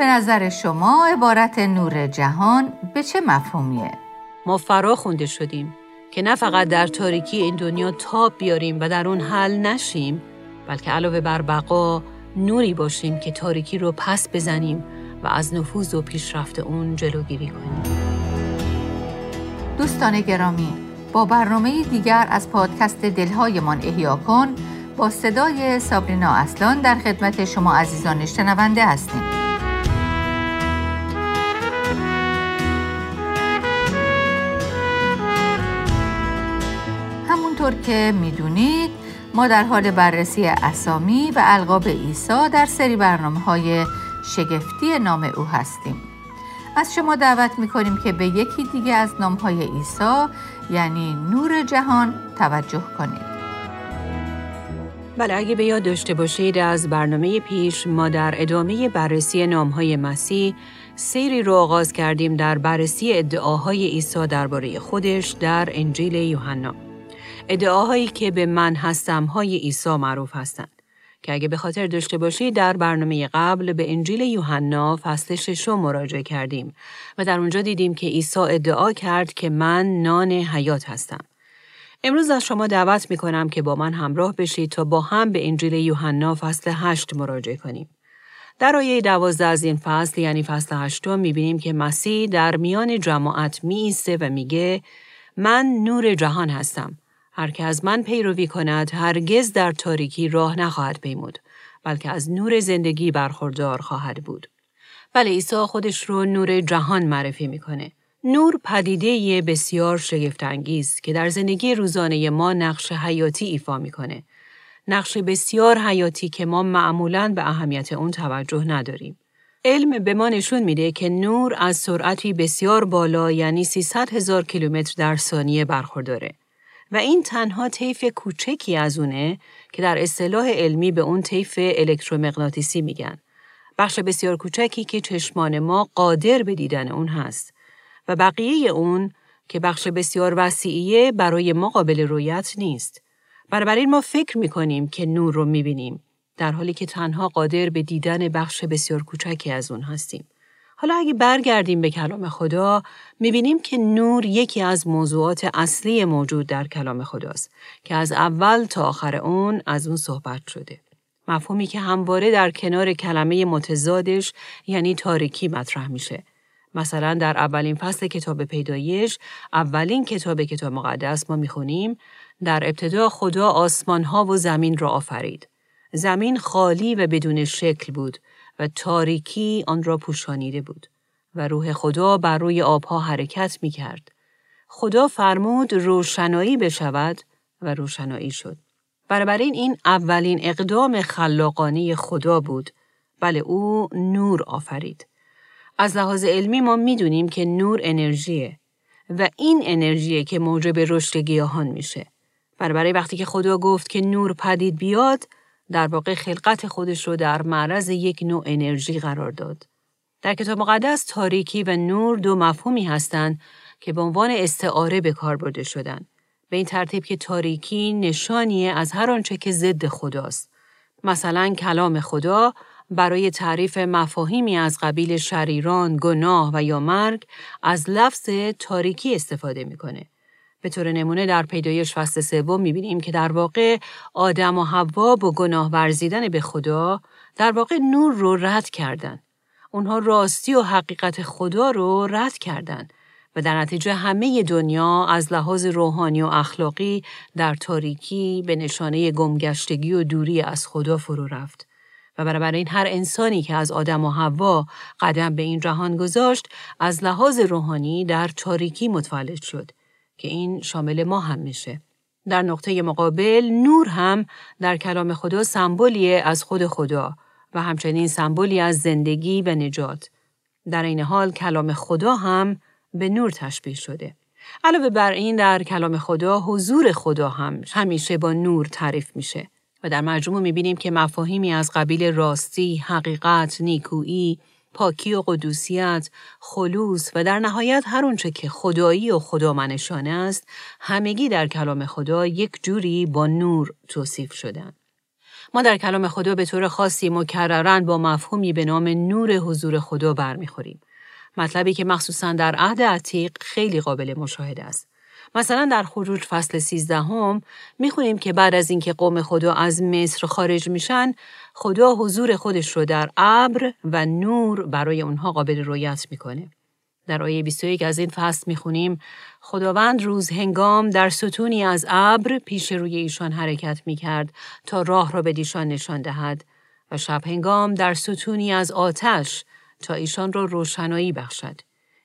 به نظر شما عبارت نور جهان به چه مفهومیه؟ ما فرا خونده شدیم که نه فقط در تاریکی این دنیا تاب بیاریم و در اون حل نشیم بلکه علاوه بر بقا نوری باشیم که تاریکی رو پس بزنیم و از نفوذ و پیشرفت اون جلوگیری کنیم دوستان گرامی با برنامه دیگر از پادکست دلهایمان احیا کن با صدای سابرینا اصلان در خدمت شما عزیزان شنونده هستیم همونطور که می‌دونید ما در حال بررسی اسامی و القاب عیسی در سری برنامه های شگفتی نام او هستیم از شما دعوت می‌کنیم که به یکی دیگه از نام های عیسی یعنی نور جهان توجه کنید بله اگه به یاد داشته باشید از برنامه پیش ما در ادامه بررسی نامهای مسیح سیری رو آغاز کردیم در بررسی ادعاهای عیسی درباره خودش در انجیل یوحنا. ادعاهایی که به من هستم های عیسی معروف هستند که اگه به خاطر داشته باشید در برنامه قبل به انجیل یوحنا فصل ششم مراجعه کردیم و در اونجا دیدیم که عیسی ادعا کرد که من نان حیات هستم. امروز از شما دعوت می کنم که با من همراه بشید تا با هم به انجیل یوحنا فصل هشت مراجعه کنیم. در آیه دوازده از این فصل یعنی فصل هشتم می بینیم که مسیح در میان جماعت می و میگه من نور جهان هستم. هر که از من پیروی کند هرگز در تاریکی راه نخواهد پیمود بلکه از نور زندگی برخوردار خواهد بود. بله عیسی خودش رو نور جهان معرفی می‌کنه. نور پدیده بسیار شگفتانگیز که در زندگی روزانه ما نقش حیاتی ایفا می‌کنه. نقش بسیار حیاتی که ما معمولاً به اهمیت اون توجه نداریم. علم به ما نشون میده که نور از سرعتی بسیار بالا یعنی 300 هزار کیلومتر در ثانیه برخورداره و این تنها طیف کوچکی از اونه که در اصطلاح علمی به اون طیف الکترومغناطیسی میگن. بخش بسیار کوچکی که چشمان ما قادر به دیدن اون هست. و بقیه اون که بخش بسیار وسیعیه برای ما قابل رویت نیست. بنابراین ما فکر می‌کنیم که نور رو می‌بینیم در حالی که تنها قادر به دیدن بخش بسیار کوچکی از اون هستیم. حالا اگه برگردیم به کلام خدا می‌بینیم که نور یکی از موضوعات اصلی موجود در کلام خداست که از اول تا آخر اون از اون صحبت شده. مفهومی که همواره در کنار کلمه متضادش یعنی تاریکی مطرح میشه مثلا در اولین فصل کتاب پیدایش اولین کتاب کتاب مقدس ما می‌خونیم در ابتدا خدا آسمان ها و زمین را آفرید. زمین خالی و بدون شکل بود و تاریکی آن را پوشانیده بود و روح خدا بر روی آبها حرکت می کرد. خدا فرمود روشنایی بشود و روشنایی شد. بنابراین این اولین اقدام خلاقانه خدا بود. بله او نور آفرید. از لحاظ علمی ما می‌دونیم که نور انرژیه و این انرژیه که موجب رشد گیاهان میشه. برای وقتی که خدا گفت که نور پدید بیاد، در واقع خلقت خودش رو در معرض یک نوع انرژی قرار داد. در کتاب مقدس تاریکی و نور دو مفهومی هستند که به عنوان استعاره به کار برده شدن. به این ترتیب که تاریکی نشانیه از هر آنچه که ضد خداست. مثلا کلام خدا برای تعریف مفاهیمی از قبیل شریران، گناه و یا مرگ از لفظ تاریکی استفاده می‌کنه. به طور نمونه در پیدایش فصل سوم می‌بینیم که در واقع آدم و حوا با گناه ورزیدن به خدا در واقع نور رو رد کردن. اونها راستی و حقیقت خدا رو رد کردند و در نتیجه همه دنیا از لحاظ روحانی و اخلاقی در تاریکی به نشانه گمگشتگی و دوری از خدا فرو رفت. و این هر انسانی که از آدم و حوا قدم به این جهان گذاشت از لحاظ روحانی در تاریکی متولد شد که این شامل ما هم میشه. در نقطه مقابل نور هم در کلام خدا سمبولیه از خود خدا و همچنین سمبولی از زندگی و نجات. در این حال کلام خدا هم به نور تشبیه شده. علاوه بر این در کلام خدا حضور خدا هم همیشه با نور تعریف میشه. و در مجموع می‌بینیم که مفاهیمی از قبیل راستی، حقیقت، نیکویی، پاکی و قدوسیت، خلوص و در نهایت هر اونچه که خدایی و خدامنشانه است، همگی در کلام خدا یک جوری با نور توصیف شدن. ما در کلام خدا به طور خاصی مکررن با مفهومی به نام نور حضور خدا برمیخوریم. مطلبی که مخصوصا در عهد عتیق خیلی قابل مشاهده است. مثلا در خروج فصل 13 هم می‌خونیم که بعد از اینکه قوم خدا از مصر خارج میشن خدا حضور خودش رو در ابر و نور برای اونها قابل رویت می‌کنه. در آیه 21 از این فصل می‌خونیم خداوند روز هنگام در ستونی از ابر پیش روی ایشان حرکت می‌کرد تا راه را به دیشان نشان دهد و شب هنگام در ستونی از آتش تا ایشان را روشنایی بخشد.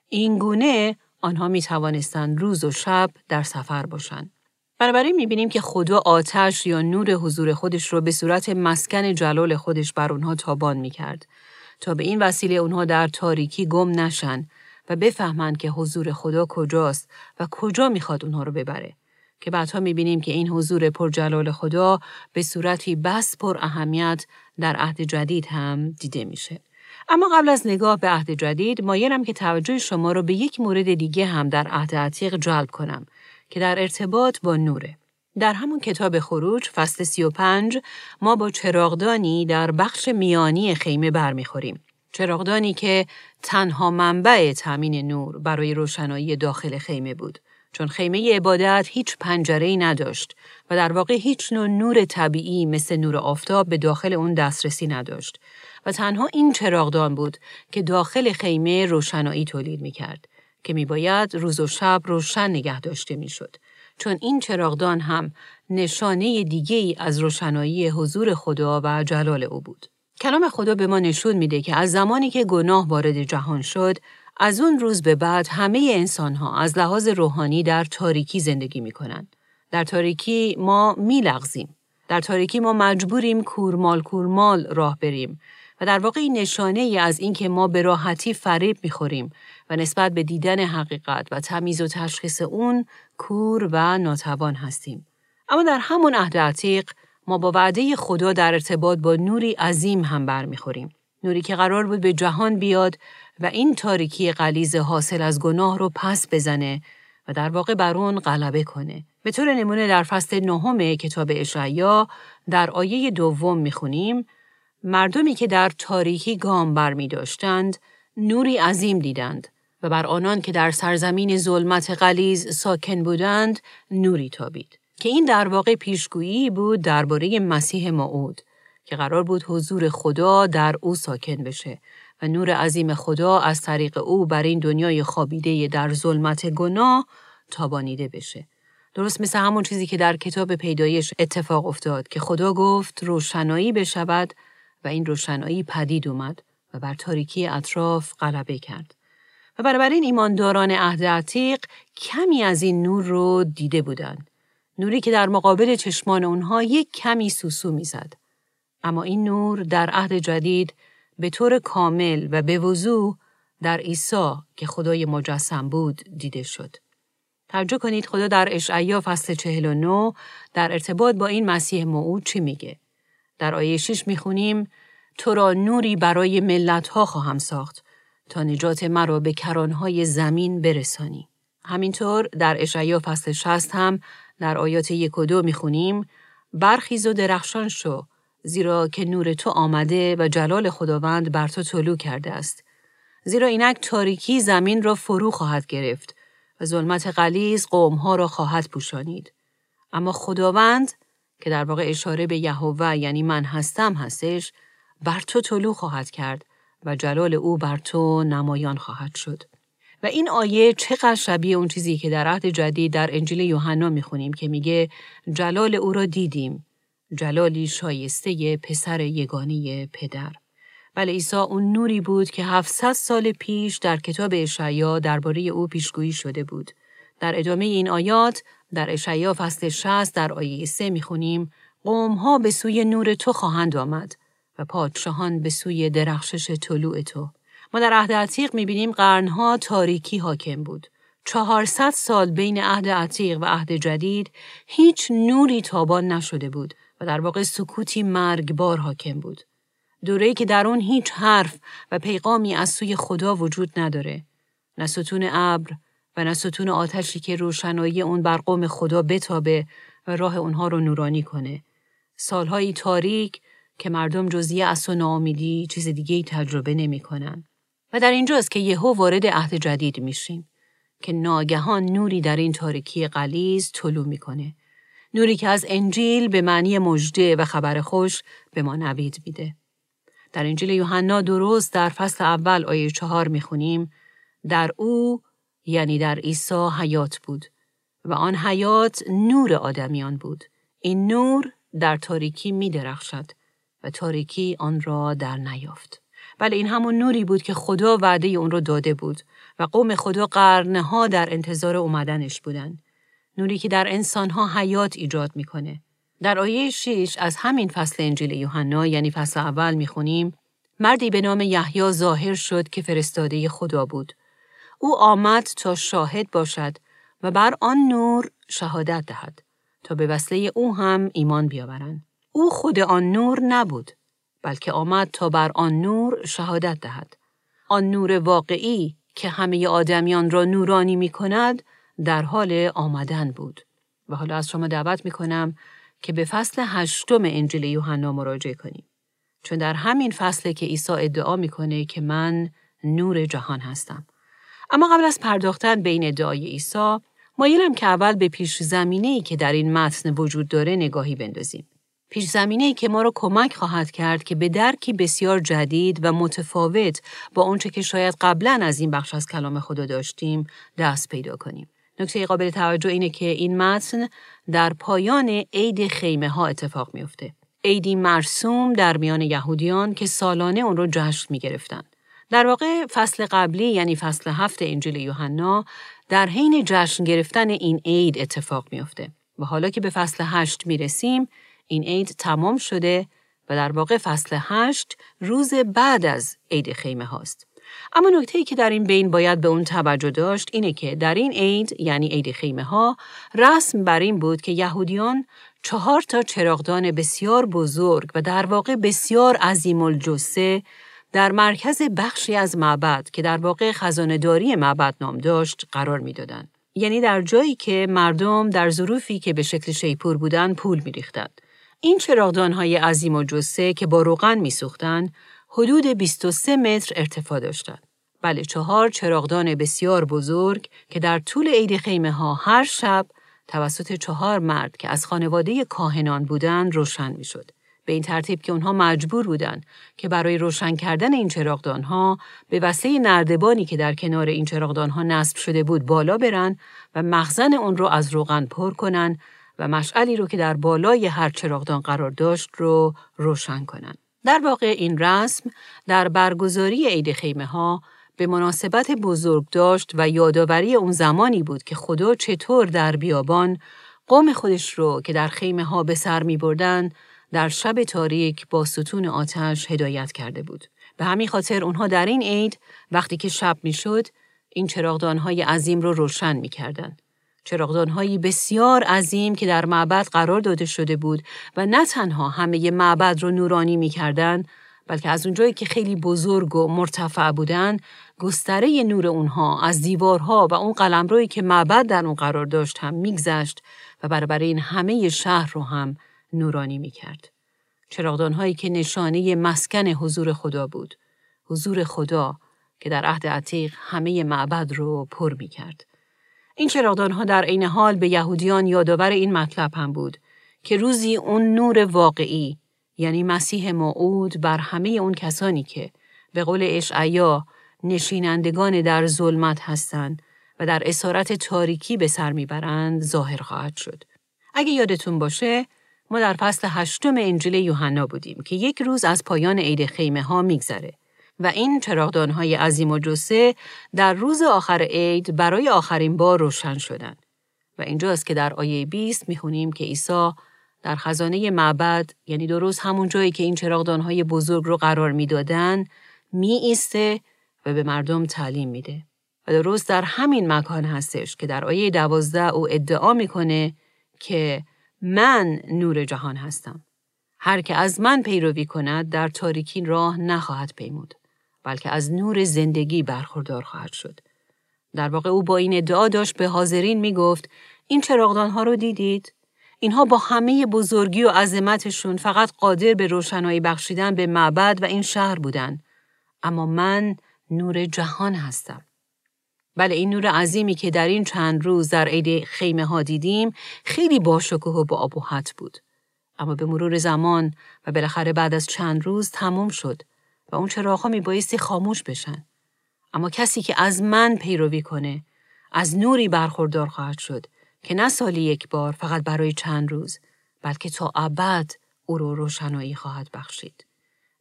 این گونه آنها می توانستند روز و شب در سفر باشند. بنابراین می بینیم که خدا آتش یا نور حضور خودش را به صورت مسکن جلال خودش بر اونها تابان می کرد تا به این وسیله اونها در تاریکی گم نشن و بفهمند که حضور خدا کجاست و کجا می‌خواد اونها رو ببره. که بعدها می‌بینیم که این حضور پرجلال خدا به صورتی بس پر اهمیت در عهد جدید هم دیده میشه. اما قبل از نگاه به عهد جدید مایلم که توجه شما رو به یک مورد دیگه هم در عهد عتیق جلب کنم که در ارتباط با نوره. در همون کتاب خروج فصل 35 ما با چراغدانی در بخش میانی خیمه برمیخوریم. چراغدانی که تنها منبع تامین نور برای روشنایی داخل خیمه بود. چون خیمه عبادت هیچ پنجره نداشت و در واقع هیچ نوع نور طبیعی مثل نور آفتاب به داخل اون دسترسی نداشت و تنها این چراغدان بود که داخل خیمه روشنایی تولید می کرد که می باید روز و شب روشن نگه داشته می شد. چون این چراغدان هم نشانه دیگه ای از روشنایی حضور خدا و جلال او بود. کلام خدا به ما نشون میده که از زمانی که گناه وارد جهان شد، از اون روز به بعد همه انسان ها از لحاظ روحانی در تاریکی زندگی می کنند. در تاریکی ما می لغزیم. در تاریکی ما مجبوریم کورمال کورمال راه بریم و در واقع این نشانه ای از اینکه ما به راحتی فریب می‌خوریم و نسبت به دیدن حقیقت و تمیز و تشخیص اون کور و ناتوان هستیم. اما در همون عهد عتیق ما با وعده خدا در ارتباط با نوری عظیم هم برمیخوریم. نوری که قرار بود به جهان بیاد و این تاریکی غلیز حاصل از گناه رو پس بزنه و در واقع بر اون غلبه کنه. به طور نمونه در فصل نهم کتاب اشعیا در آیه دوم می‌خونیم مردمی که در تاریکی گام بر می داشتند، نوری عظیم دیدند و بر آنان که در سرزمین ظلمت غلیز ساکن بودند، نوری تابید. که این در واقع پیشگویی بود درباره مسیح موعود که قرار بود حضور خدا در او ساکن بشه و نور عظیم خدا از طریق او بر این دنیای خابیده در ظلمت گناه تابانیده بشه. درست مثل همون چیزی که در کتاب پیدایش اتفاق افتاد که خدا گفت روشنایی بشود و این روشنایی پدید اومد و بر تاریکی اطراف غلبه کرد. و بنابراین ایمانداران عهد عتیق کمی از این نور رو دیده بودند. نوری که در مقابل چشمان اونها یک کمی سوسو می‌زد. اما این نور در عهد جدید به طور کامل و به وضوح در عیسی که خدای مجسم بود دیده شد. توجه کنید خدا در اشعیا فصل 49 در ارتباط با این مسیح موعود چی میگه؟ در آیه 6 می‌خونیم تو را نوری برای ملت ها خواهم ساخت تا نجات مرا به کرانهای زمین برسانی. همینطور در اشعیا فصل 60 هم در آیات یک و دو می‌خونیم برخیز و درخشان شو زیرا که نور تو آمده و جلال خداوند بر تو طلوع کرده است. زیرا اینک تاریکی زمین را فرو خواهد گرفت و ظلمت قلیز قومها را خواهد پوشانید. اما خداوند که در واقع اشاره به یهوه یعنی من هستم هستش بر تو طلوع خواهد کرد و جلال او بر تو نمایان خواهد شد. و این آیه چقدر شبیه اون چیزی که در عهد جدید در انجیل یوحنا می‌خونیم که میگه جلال او را دیدیم. جلالی شایسته پسر یگانی پدر. بله عیسی اون نوری بود که 700 سال پیش در کتاب اشعیا درباره او پیشگویی شده بود. در ادامه این آیات در اشعیا فصل 60 در آیه 3 می‌خونیم قوم ها به سوی نور تو خواهند آمد. و پادشاهان به سوی درخشش طلوع تو ما در عهد عتیق می‌بینیم قرنها تاریکی حاکم بود. چهارصد سال بین عهد عتیق و عهد جدید هیچ نوری تابان نشده بود و در واقع سکوتی مرگبار حاکم بود. دوره‌ای که در اون هیچ حرف و پیغامی از سوی خدا وجود نداره. نه ستون ابر و نه ستون آتشی که روشنایی اون بر قوم خدا بتابه و راه اونها رو نورانی کنه. سالهایی تاریک که مردم جزی اص و ناامیدی چیز دیگه تجربه نمی‌کنن. و در اینجاست که یهو وارد عهد جدید میشیم که ناگهان نوری در این تاریکی قلیز طلوع می‌کنه. نوری که از انجیل به معنی مژده و خبر خوش به ما نوید میده. در انجیل یوحنا درست در فصل اول آیه چهار می‌خونیم در او یعنی در عیسی حیات بود و آن حیات نور آدمیان بود. این نور در تاریکی می درخشد و تاریکی آن را در نیافت. بله این همون نوری بود که خدا وعده اون را داده بود و قوم خدا قرنها در انتظار اومدنش بودن. نوری که در انسانها حیات ایجاد می‌کنه. در آیه 6 از همین فصل انجیل یوحنا یعنی فصل اول می‌خونیم مردی به نام یحیی ظاهر شد که فرستاده خدا بود. او آمد تا شاهد باشد و بر آن نور شهادت دهد تا به وسیله او هم ایمان بیاورند. او خود آن نور نبود بلکه آمد تا بر آن نور شهادت دهد. آن نور واقعی که همه آدمیان را نورانی می کند در حال آمدن بود. و حالا از شما دعوت می کنم که به فصل هشتم انجیل یوحنا مراجعه کنیم. چون در همین فصل که عیسی ادعا می‌کنه که من نور جهان هستم. اما قبل از پرداختن به این ادعای عیسی، مایلم که اول به پیش زمینه ای که در این متن وجود داره نگاهی بندازیم. پیش زمینه ای که ما را کمک خواهد کرد که به درکی بسیار جدید و متفاوت با اونچه که شاید قبلا از این بخش از کلام خدا داشتیم دست پیدا کنیم. نکته قابل توجه اینه که این متن در پایان عید خیمه ها اتفاق میفته. عیدی مرسوم در میان یهودیان که سالانه اون رو جشن می گرفتن. در واقع فصل قبلی یعنی فصل هفت انجیل یوحنا در حین جشن گرفتن این عید اتفاق میافته و حالا که به فصل هشت می رسیم این عید تمام شده و در واقع فصل هشت روز بعد از عید خیمه هاست. اما نکته ای که در این بین باید به اون توجه داشت اینه که در این عید یعنی عید خیمه ها رسم بر این بود که یهودیان چهار تا چراغدان بسیار بزرگ و در واقع بسیار عظیم الجسه در مرکز بخشی از معبد که در واقع خزانهداری معبد نام داشت قرار می‌دادند. یعنی در جایی که مردم در ظروفی که به شکل شیپور بودن پول میریختند. این های عظیم و جسه که با روغن میسوختند حدود 23 متر ارتفاع داشتند. بله چهار چراغدان بسیار بزرگ که در طول عید خیمه ها هر شب توسط چهار مرد که از خانواده کاهنان بودند روشن می‌شد. به این ترتیب که اونها مجبور بودند که برای روشن کردن این ها به وسیله نردبانی که در کنار این ها نصب شده بود بالا برن و مخزن اون رو از روغن پر کنن و مشعلی رو که در بالای هر چراغدان قرار داشت رو روشن کنن. در واقع این رسم در برگزاری عید خیمه ها به مناسبت بزرگ داشت و یادآوری اون زمانی بود که خدا چطور در بیابان قوم خودش رو که در خیمه ها به سر می بردن در شب تاریک با ستون آتش هدایت کرده بود. به همین خاطر اونها در این عید وقتی که شب می شد این های عظیم رو روشن می کردن. های بسیار عظیم که در معبد قرار داده شده بود و نه تنها همه معبد رو نورانی می کردن بلکه از اونجایی که خیلی بزرگ و مرتفع بودن گستره نور اونها از دیوارها و اون قلمرویی که معبد در اون قرار داشت هم میگذشت و برابر این همه شهر رو هم نورانی می‌کرد. چراغدان هایی که نشانه مسکن حضور خدا بود. حضور خدا که در عهد عتیق همه معبد رو پر می‌کرد. این چراغدان ها در عین حال به یهودیان یادآور این مطلب هم بود که روزی اون نور واقعی یعنی مسیح موعود بر همه اون کسانی که به قول اشعیا نشینندگان در ظلمت هستند و در اسارت تاریکی به سر می‌برند ظاهر خواهد شد. اگه یادتون باشه ما در فصل هشتم انجیل یوحنا بودیم که یک روز از پایان عید خیمه ها میگذره و این چراغدان های عظیم و جسه در روز آخر عید برای آخرین بار روشن شدند. و اینجاست که در آیه 20 می‌خونیم که عیسی در خزانه معبد یعنی درست همون جایی که این های بزرگ رو قرار می‌دادن می ایسته و به مردم تعلیم میده. و درست در همین مکان هستش که در آیه دوازده او ادعا می‌کنه که من نور جهان هستم. هر که از من پیروی کند در تاریکی راه نخواهد پیمود بلکه از نور زندگی برخوردار خواهد شد. در واقع او با این ادعا داشت به حاضرین می‌گفت این چراغدان ها رو دیدید اینها با همه بزرگی و عظمتشون فقط قادر به روشنایی بخشیدن به معبد و این شهر بودن. اما من نور جهان هستم. بله این نور عظیمی که در این چند روز در عید خیمه ها دیدیم خیلی باشکوه و با بود. اما به مرور زمان و بالاخره بعد از چند روز تموم شد اون چراغ می بایستی خاموش بشن. اما کسی که از من پیروی کنه از نوری برخوردار خواهد شد که نه سالی یک بار فقط برای چند روز بلکه تا ابد او رو روشنایی خواهد بخشید.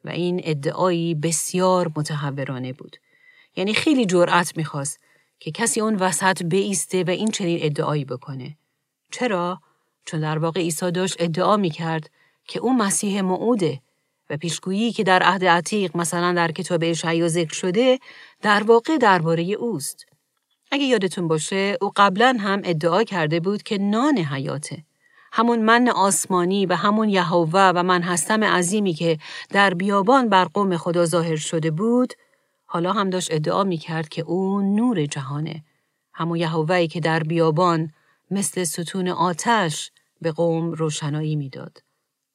و این ادعایی بسیار متحورانه بود. یعنی خیلی جرأت می‌خواست که کسی اون وسط بیسته و این چنین ادعایی بکنه. چرا؟ چون در واقع عیسی داشت ادعا می‌کرد که او مسیح موعوده و پیشگویی که در عهد عتیق مثلا در کتاب اشعیا ذکر شده در واقع درباره اوست. اگه یادتون باشه او قبلا هم ادعا کرده بود که نان حیاته. همون من آسمانی و همون یهوه و من هستم عظیمی که در بیابان بر قوم خدا ظاهر شده بود حالا هم داشت ادعا می کرد که او نور جهانه. همون یهوهی که در بیابان مثل ستون آتش به قوم روشنایی می‌داد.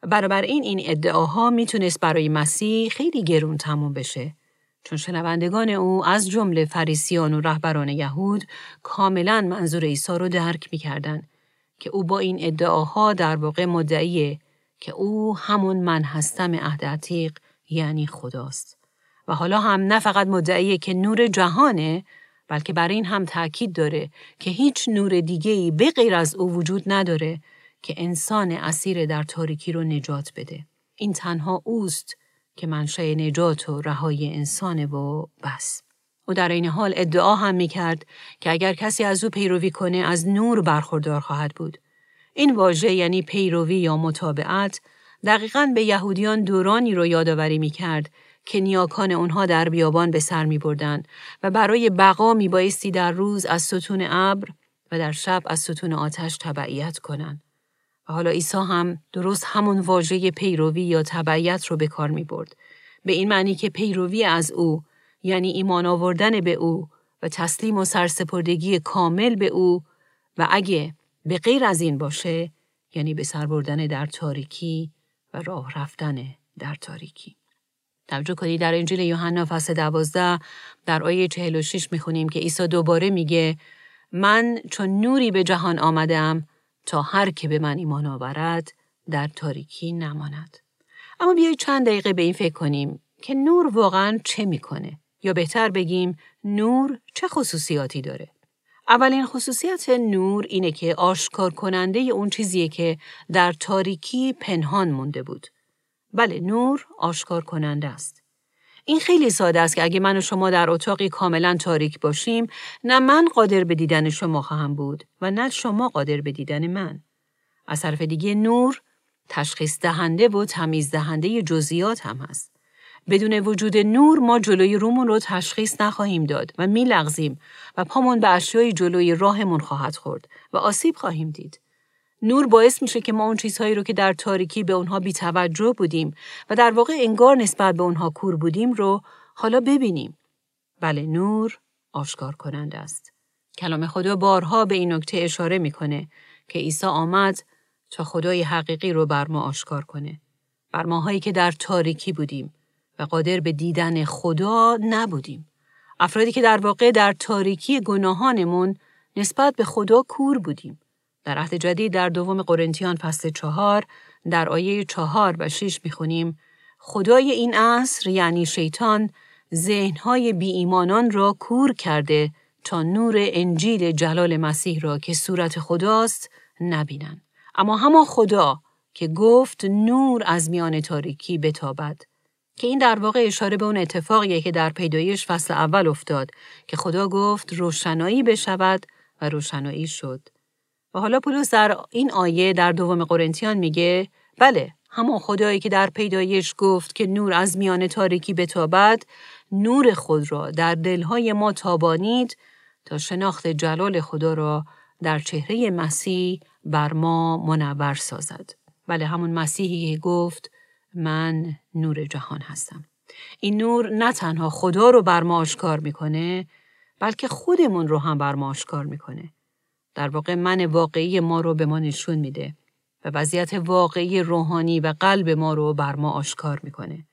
برابر این ادعاها می‌تونست برای مسیح خیلی گرون تموم بشه. چون شنوندگان او از جمله فریسیان و رهبران یهود کاملا منظور عیسی رو درک می‌کردن که او با این ادعاها در واقع مدعیه که او همون من هستم عهد عتیق یعنی خداست. و حالا هم نه فقط مدعیه که نور جهانه بلکه بر این هم تاکید داره که هیچ نور دیگه ای به غیر از او وجود نداره که انسان اسیر در تاریکی رو نجات بده. این تنها اوست که منشأ نجات و رهایی انسانه و بس. او در این حال ادعا هم می کرد که اگر کسی از او پیروی کنه از نور برخوردار خواهد بود. این واژه یعنی پیروی یا مطابعت دقیقا به یهودیان دورانی رو یادآوری می کرد که نیاکان اونها در بیابان به سر می بردن و برای بقا می بایستی در روز از ستون ابر و در شب از ستون آتش تبعیت کنند. حالا عیسی هم درست همون واژه پیروی یا تبعیت رو به کار می برد. به این معنی که پیروی از او یعنی ایمان آوردن به او و تسلیم و سرسپردگی کامل به او و اگه به غیر از این باشه یعنی به سر بردن در تاریکی و راه رفتن در تاریکی. توجه کنید در انجیل یوحنا فصل دوازده در آیه 46 می‌خونیم که عیسی دوباره میگه من چون نوری به جهان آمدم تا هر که به من ایمان آورد در تاریکی نماند. اما بیایید چند دقیقه به این فکر کنیم که نور واقعا چه می‌کنه یا بهتر بگیم نور چه خصوصیاتی داره. اولین خصوصیت نور اینه که آشکار کننده اون چیزیه که در تاریکی پنهان مونده بود. بله نور آشکار کننده است. این خیلی ساده است که اگه من و شما در اتاقی کاملا تاریک باشیم نه من قادر به دیدن شما خواهم بود و نه شما قادر به دیدن من. از طرف دیگه نور تشخیص دهنده و تمیز دهنده جزئیات هم هست. بدون وجود نور ما جلوی رومون رو تشخیص نخواهیم داد و میلغزیم و پامون به اشیای جلوی راهمون خواهد خورد و آسیب خواهیم دید. نور باعث میشه که ما اون چیزهایی رو که در تاریکی به اونها بیتوجه بودیم و در واقع انگار نسبت به اونها کور بودیم رو حالا ببینیم. بله نور آشکار کننده است. کلام خدا بارها به این نکته اشاره می‌کنه که عیسی آمد تا خدای حقیقی رو بر ما آشکار کنه. بر ماهایی که در تاریکی بودیم و قادر به دیدن خدا نبودیم. افرادی که در واقع در تاریکی گناهانمون نسبت به خدا کور بودیم. در عهد جدید در دوم قرنتیان فصل چهار در آیه چهار و شش می‌خونیم خدای این عصر یعنی شیطان ذهنهای بی ایمانان را کور کرده تا نور انجیل جلال مسیح را که صورت خداست نبینند. اما همان خدا که گفت نور از میان تاریکی بتابد که این در واقع اشاره به اون اتفاقیه که در پیدایش فصل اول افتاد که خدا گفت روشنایی بشود و روشنایی شد و حالا پولس در این آیه در دوم قرنتیان میگه بله همان خدایی که در پیدایش گفت که نور از میان تاریکی بتابد نور خود را در دلهای ما تابانید تا شناخت جلال خدا را در چهره مسیح بر ما منور سازد. بله همون مسیحی که گفت من نور جهان هستم. این نور نه تنها خدا رو بر ما آشکار می‌کنه بلکه خودمون رو هم بر ما آشکار می‌کنه. در واقع من واقعی ما رو به ما نشون میده و وضعیت واقعی روحانی و قلب ما رو بر ما آشکار می‌کنه.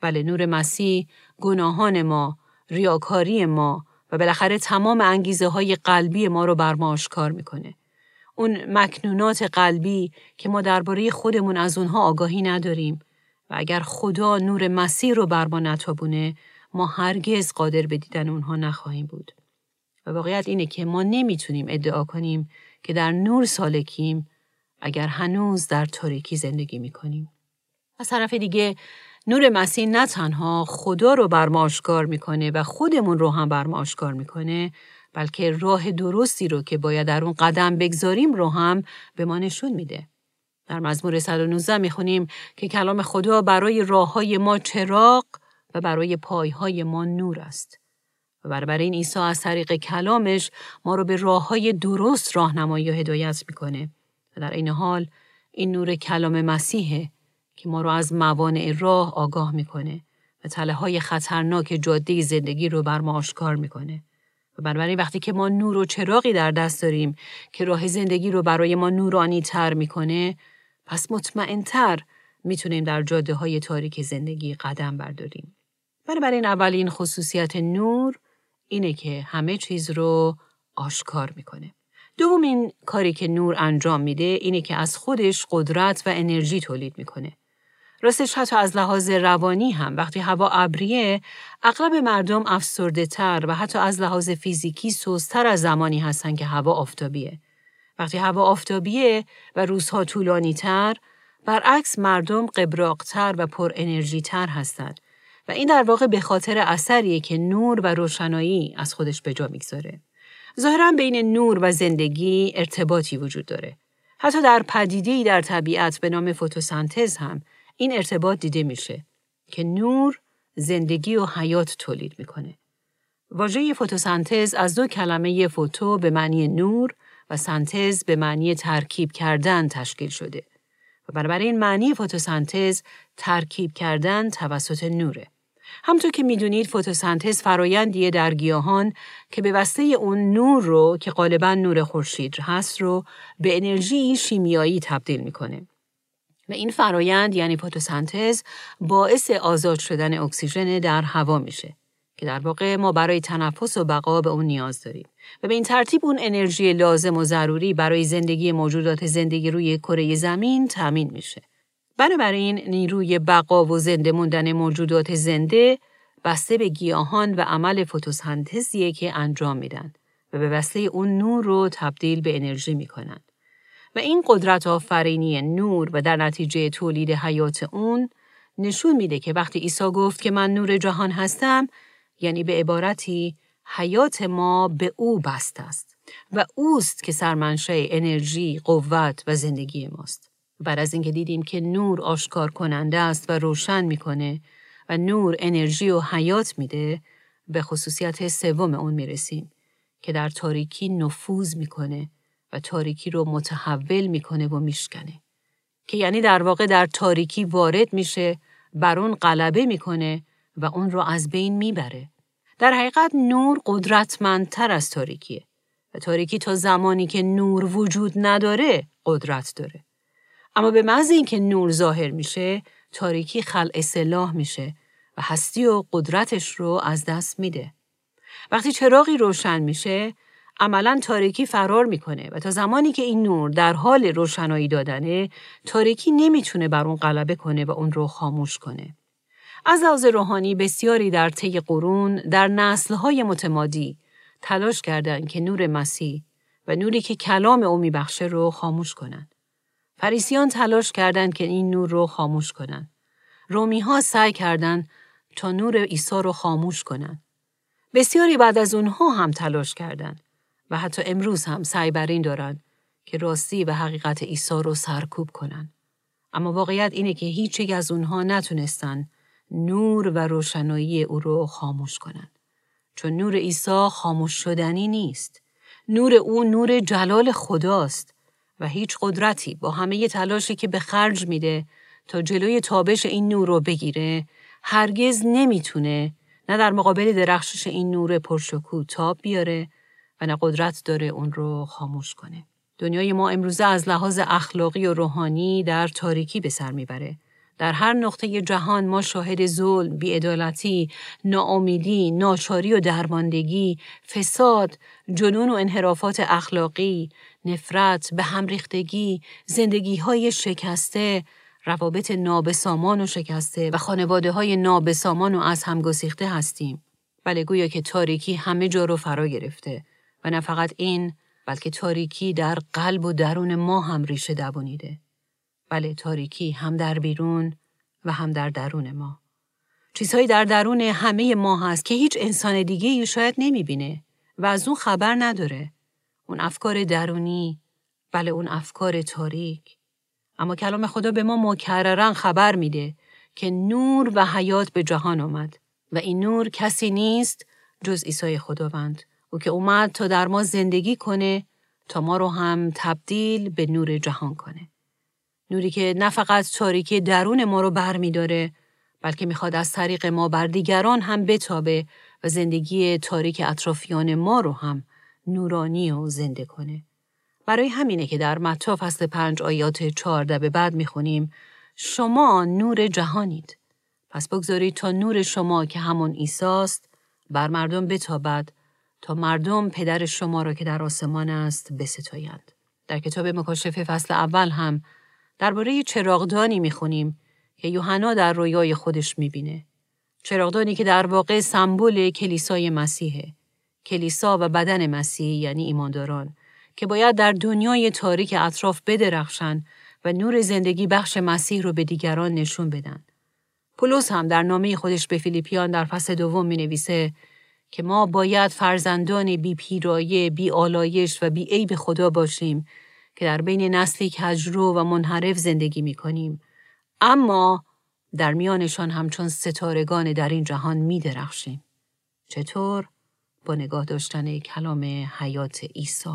بله نور مسیح گناهان ما، ریاکاری ما و بالاخره تمام انگیزه های قلبی ما رو بر ما آشکار می‌کنه. اون مکنونات قلبی که ما درباره خودمون از اونها آگاهی نداریم و اگر خدا نور مسیح رو بر ما نتابونه ما هرگز قادر به دیدن اونها نخواهیم بود. واقعیت اینه که ما نمی‌تونیم ادعا کنیم که در نور سالکیم اگر هنوز در تاریکی زندگی می‌کنیم. از طرف دیگه نور مسیح نه تنها خدا رو بر ما آشکار می‌کنه و خودمون رو هم بر ما آشکار می‌کنه بلکه راه درستی رو که باید در اون قدم بگذاریم رو هم به ما نشون میده. در مزمور 119 می‌خونیم که کلام خدا برای راه های ما چراغ و برای پایهای ما نور است. و برابر این عیسی از طریق کلامش ما رو به راه های درست راهنمایی و هدایت می‌کنه. و در این حال این نور کلام مسیحه که ما رو از موانع راه آگاه می‌کنه و تله های خطرناک جاده زندگی رو بر ما آشکار می‌کنه. و بنابراین وقتی که ما نور و چراغی در دست داریم که راه زندگی رو برای ما نورانی تر می‌کنه پس مطمئنتر می‌تونیم در جاده های تاریک زندگی قدم برداریم. بنابراین اولین خصوصیت نور اینه که همه چیز رو آشکار می‌کنه. دومین کاری که نور انجام میده اینه که از خودش قدرت و انرژی تولید می‌کنه. راستش حتی از لحاظ روانی هم وقتی هوا ابریه اغلب مردم افسرده تر و حتی از لحاظ فیزیکی سوزتر از زمانی هستن که هوا آفتابیه. وقتی هوا آفتابیه و روزها طولانی تر برعکس مردم قبراقتر و پر انرژی تر هستند و این در واقع به خاطر اثریه که نور و روشنایی از خودش به جا می‌گذاره. ظاهرا بین نور و زندگی ارتباطی وجود داره. حتی در پدیده‌ای در طبیعت به نام فتوسنتز هم این ارتباط دیده میشه که نور زندگی و حیات تولید می‌کنه. واژه فتوسنتز از دو کلمه فوتو به معنی نور و سنتز به معنی ترکیب کردن تشکیل شده. و بنابراین معنی فتوسنتز ترکیب کردن توسط نوره. همطور که می‌دونید فتوسنتز فرایندیه در گیاهان که به وسیله اون نور رو که غالبا نور خورشید هست رو به انرژی شیمیایی تبدیل می‌کنه. و این فرایند یعنی فتوسنتز باعث آزاد شدن اکسیژن در هوا میشه که در واقع ما برای تنفس و بقا به اون نیاز داریم و به این ترتیب اون انرژی لازم و ضروری برای زندگی موجودات زندگی روی کره زمین تامین میشه. بنابراین نیروی بقا و زنده موندن موجودات زنده بسته به گیاهان و عمل فتوسنتزیه که انجام میدن و به وسیله اون نور رو تبدیل به انرژی می‌کنن. و این قدرت آفرینی نور و در نتیجه تولید حیات اون نشون میده که وقتی عیسی گفت که من نور جهان هستم یعنی به عبارتی حیات ما به او بست است و اوست که سرمنشه انرژی، قوت و زندگی ماست. بعد از اینکه دیدیم که نور آشکار کننده است و روشن می‌کنه و نور انرژی و حیات میده به خصوصیت سوم اون می‌رسیم که در تاریکی نفوذ می‌کنه و تاریکی رو متحول می‌کنه و میشکنه که یعنی در واقع در تاریکی وارد میشه بر اون غلبه می‌کنه و اون رو از بین می‌بره. در حقیقت نور قدرتمندتر از تاریکیه و تاریکی تا زمانی که نور وجود نداره قدرت داره. اما به محض اینکه نور ظاهر میشه تاریکی خلع اصلاح میشه و هستی و قدرتش رو از دست میده وقتی چراغی روشن میشه عملا تاریکی فرار می‌کنه و تا زمانی که این نور در حال روشنایی دادنه تاریکی نمی‌تونه بر اون غلبه کنه و اون رو خاموش کنه. از لحاظ روحانی بسیاری در طی قرون در نسلهای متمادی تلاش کردند که نور مسیح و نوری که کلام او میبخشه رو خاموش کنند. فریسیان تلاش کردند که این نور رو خاموش کنند. رومی ها سعی کردند تا نور عیسی رو خاموش کنند. بسیاری بعد از اونها هم تلاش کردند و حتی امروز هم سعی بر این دارن که راستی و حقیقت عیسی رو سرکوب کنن. اما واقعیت اینه که هیچ یک از اونها نتونستن نور و روشنایی او رو خاموش کنن. چون نور عیسی خاموش شدنی نیست. نور او نور جلال خداست و هیچ قدرتی با همه تلاشی که به خرج میده تا جلوی تابش این نور رو بگیره هرگز نمی‌تونه نه در مقابل درخشش این نور پرشکو تاب بیاره و نه قدرت داره اون رو خاموش کنه. دنیای ما امروزه از لحاظ اخلاقی و روحانی در تاریکی به سر می‌بره. در هر نقطه جهان ما شاهد ظلم، بیعدالتی، ناامیدی، ناچاری و درماندگی، فساد، جنون و انحرافات اخلاقی، نفرت، به هم ریختگی، زندگی های شکسته، روابط نابسامان و شکسته و خانواده های نابسامان و از هم گسیخته هستیم. بله گویا که تاریکی همه جا رو فرا گرفته و نه فقط این بلکه تاریکی در قلب و درون ما هم ریشه دوانیده. بله تاریکی هم در بیرون و هم در درون ما. چیزهایی در درون همه ما هست که هیچ انسان دیگه شاید نمی‌بینه و از اون خبر نداره. اون افکار درونی، بله اون افکار تاریک. اما کلام خدا به ما مکررن خبر میده که نور و حیات به جهان آمد و این نور کسی نیست جز عیسی خداوند او که اومد تا در ما زندگی کنه تا ما رو هم تبدیل به نور جهان کنه. نوری که نه فقط تاریکی درون ما رو بر می بلکه می‌خواد از طریق ما بر دیگران هم بتابه و زندگی تاریک اطرافیان ما رو هم نورانی و زنده کنه. برای همینه که در متا فصل پنج آیات چهارده به بعد می‌خونیم شما نور جهانید. پس بگذارید تا نور شما که همون ایساست بر مردم بتابد تا مردم پدر شما را که در آسمان است بستایند. در کتاب مکاشفه فصل اول هم درباره چراغدانی می‌خونیم که یوحنا در رویای خودش می‌بینه. چراغدانی که در واقع سمبل کلیسای مسیحه. کلیسا و بدن مسیح یعنی ایمانداران که باید در دنیای تاریک اطراف بدرخشن و نور زندگی بخش مسیح رو به دیگران نشون بدن. پولس هم در نامه خودش به فیلیپیان در فصل دوم می نویسه که ما باید فرزندان بی پیرایه، بی آلایش و بی عیب خدا باشیم که در بین نسلی کجرو و منحرف زندگی می کنیم. اما در میانشان همچون ستارگان در این جهان می درخشیم. چطور؟ با نگاه داشتن کلام حیات عیسی.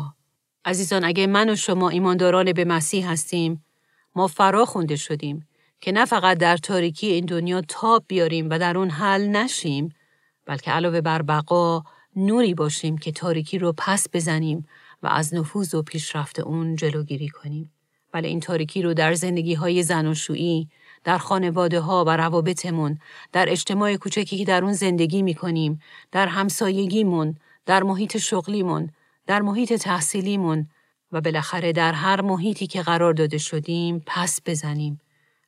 عزیزان اگه من و شما ایمانداران به مسیح هستیم ما فرا خونده شدیم که نه فقط در تاریکی این دنیا تاب بیاریم و در اون حل نشیم بلکه علاوه بر بقا نوری باشیم که تاریکی رو پس بزنیم و از نفوذ و پیشرفت اون جلوگیری کنیم. بله این تاریکی رو در زندگی های زن و شویی، در خانواده ها و روابطمون، در اجتماع کوچکی که در اون زندگی می کنیم، در همسایگیمون، در محیط شغلیمون، در محیط تحصیلیمون و بالاخره در هر محیطی که قرار داده شدیم پس بزنیم.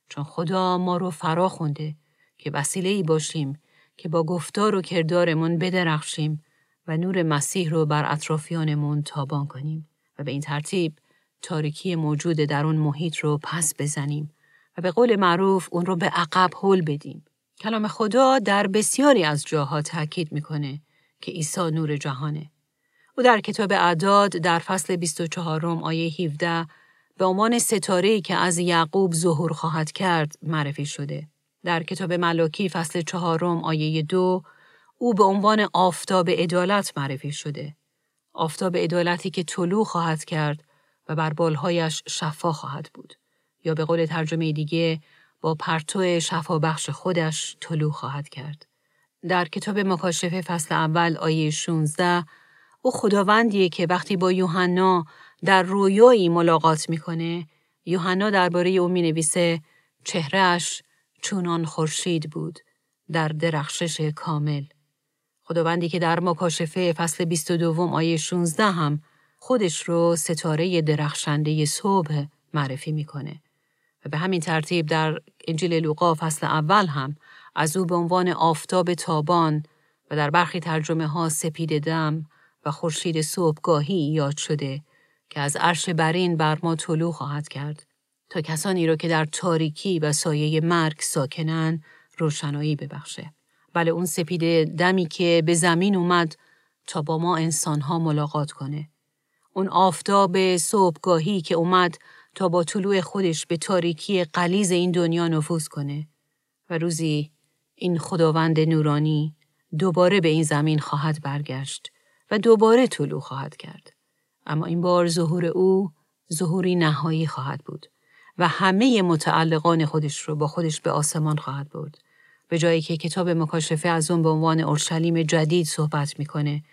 چون خدا ما رو فرا خونده که وسیله ای باشیم که با گفتار و کردارمون بدرخشیم و نور مسیح رو بر اطرافیانمون تابان کنیم و به این ترتیب تاریکی موجود در اون محیط رو پس بزنیم. و به قول معروف اون رو به عقب حل بدیم. کلام خدا در بسیاری از جاها تاکید می‌کنه که عیسی نور جهانه. او در کتاب اعداد در فصل 24 آیه 17 به عنوان ستاره که از یعقوب ظهور خواهد کرد معرفی شده. در کتاب ملاکی فصل چهارم آیه دو او به عنوان آفتاب عدالت معرفی شده. آفتاب عدالتی که طلوع خواهد کرد و بر بالهایش شفا خواهد بود. یا به قول ترجمه دیگه با پرتو شفا بخش خودش طلوع خواهد کرد. در کتاب مکاشفه فصل اول آیه 16 او خداوندیه که وقتی با یوحنا در رویایی ملاقات می‌کنه یوحنا درباره او می نویسه چهرهش چونان خورشید بود در درخشش کامل خداوندی که در مکاشفه فصل 22 آیه 16 هم خودش رو ستاره درخشنده صبح معرفی می‌کنه و به همین ترتیب در انجیل لوقا فصل اول هم از او به عنوان آفتاب تابان و در برخی ترجمه ها سپید دم و خورشید صبحگاهی یاد شده که از عرش برین بر ما طلوع خواهد کرد تا کسانی را که در تاریکی و سایه مرگ ساکنن روشنایی ببخشه. بله اون سپید دمی که به زمین اومد تا با ما انسانها ملاقات کنه. اون آفتاب صبحگاهی که اومد تا با طلوع خودش به تاریکی قلیز این دنیا نفوذ کنه و روزی این خداوند نورانی دوباره به این زمین خواهد برگشت و دوباره طلوع خواهد کرد. اما این بار ظهور او ظهوری نهایی خواهد بود و همه متعلقان خودش رو با خودش به آسمان خواهد برد. به جایی که کتاب مکاشفه از اون به عنوان اورشلیم جدید صحبت می‌کنه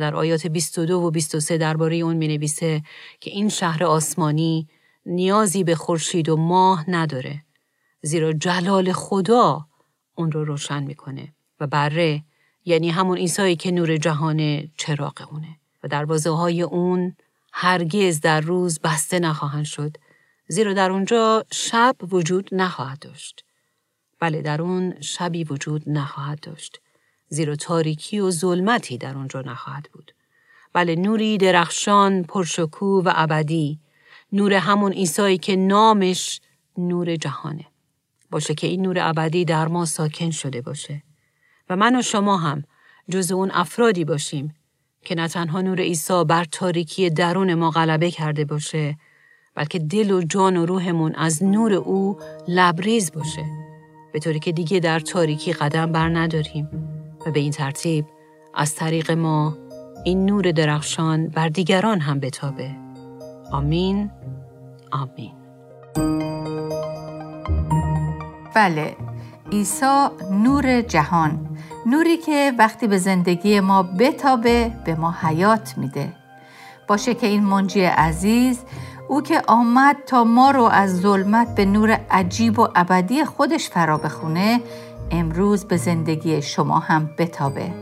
در آیات 22 و 23 درباره اون می نویسه که این شهر آسمانی نیازی به خورشید و ماه نداره زیرا جلال خدا اون رو روشن می‌کنه و بره یعنی همون ایسایی که نور جهان چراغ اونه. و دروازه های اون هرگز در روز بسته نخواهند شد زیرا در اونجا شب وجود نخواهد داشت. بله در اون شبی وجود نخواهد داشت. زیرا تاریکی و ظلمتی در اونجا نخواهد بود. بله نوری درخشان پرشکو و ابدی. نور همون ایسایی که نامش نور جهانه. باشه که این نور ابدی در ما ساکن شده باشه. و من و شما هم جز اون افرادی باشیم که نه تنها نور عیسی بر تاریکی درون ما غلبه کرده باشه بلکه دل و جان و روحمون از نور او لبریز باشه. به طوری که دیگه در تاریکی قدم بر نداریم. و به این ترتیب از طریق ما این نور درخشان بر دیگران هم بتابه. آمین. آمین. بله عیسی نور جهان نوری که وقتی به زندگی ما بتابه به ما حیات میده. باشه که این منجی عزیز او که آمد تا ما رو از ظلمت به نور عجیب و ابدی خودش فرا بخونه امروز به زندگی شما هم بتابه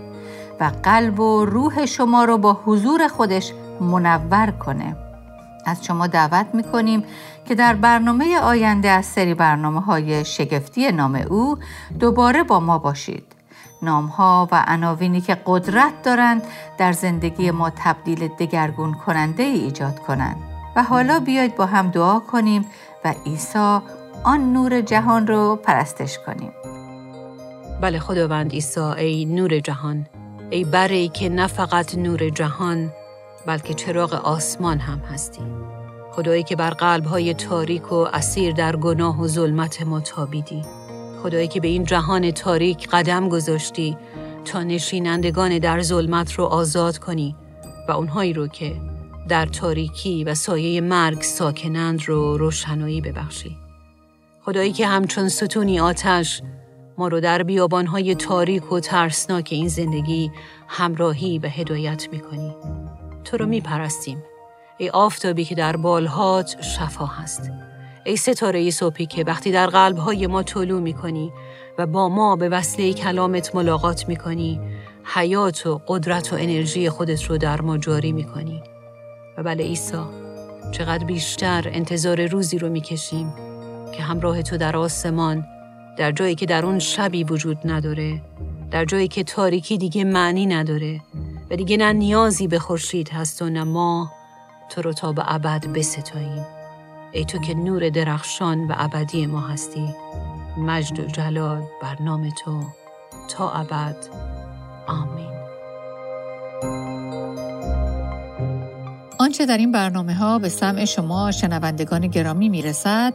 و قلب و روح شما رو با حضور خودش منور کنه. از شما دعوت می‌کنیم که در برنامه آینده از سری برنامه های شگفتی نام او دوباره با ما باشید. نامها و عناوینی که قدرت دارند در زندگی ما تبدیل دگرگون کننده ای ایجاد کنند. و حالا بیایید با هم دعا کنیم و عیسی آن نور جهان رو پرستش کنیم. بله خداوند عیسی ای نور جهان. ای بره که نه فقط نور جهان بلکه چراغ آسمان هم هستی. خدایی که بر قلبهای تاریک و اسیر در گناه و ظلمت ما تابیدی. خدایی که به این جهان تاریک قدم گذاشتی تا نشینندگان در ظلمت رو آزاد کنی و اونهایی رو که در تاریکی و سایه مرگ ساکنند رو روشنایی ببخشی. خدایی که همچون ستونی آتش ما رو در بیابانهای تاریک و ترسناک این زندگی همراهی و هدایت می‌کنی. تو رو میپرستیم. ای آفتابی که در بالهات شفا هست. ای ستاره صبحی که وقتی در قلبهای ما طلوع می‌کنی و با ما به وسیله کلامت ملاقات می‌کنی حیات و قدرت و انرژی خودت رو در ما جاری می‌کنی و بله عیسی چقدر بیشتر انتظار روزی رو می‌کشیم که همراه تو در آسمان در جایی که در اون شبی وجود نداره در جایی که تاریکی دیگه معنی نداره و دیگه نه نیازی به خورشید هست و نه ما تو رو تا به ابد بستاییم. ای تو که نور درخشان و ابدی ما هستی مجد و جلال بر نام تو. تا ابد. آمین. آنچه در این برنامه ها به سمع شما شنوندگان گرامی می‌رسد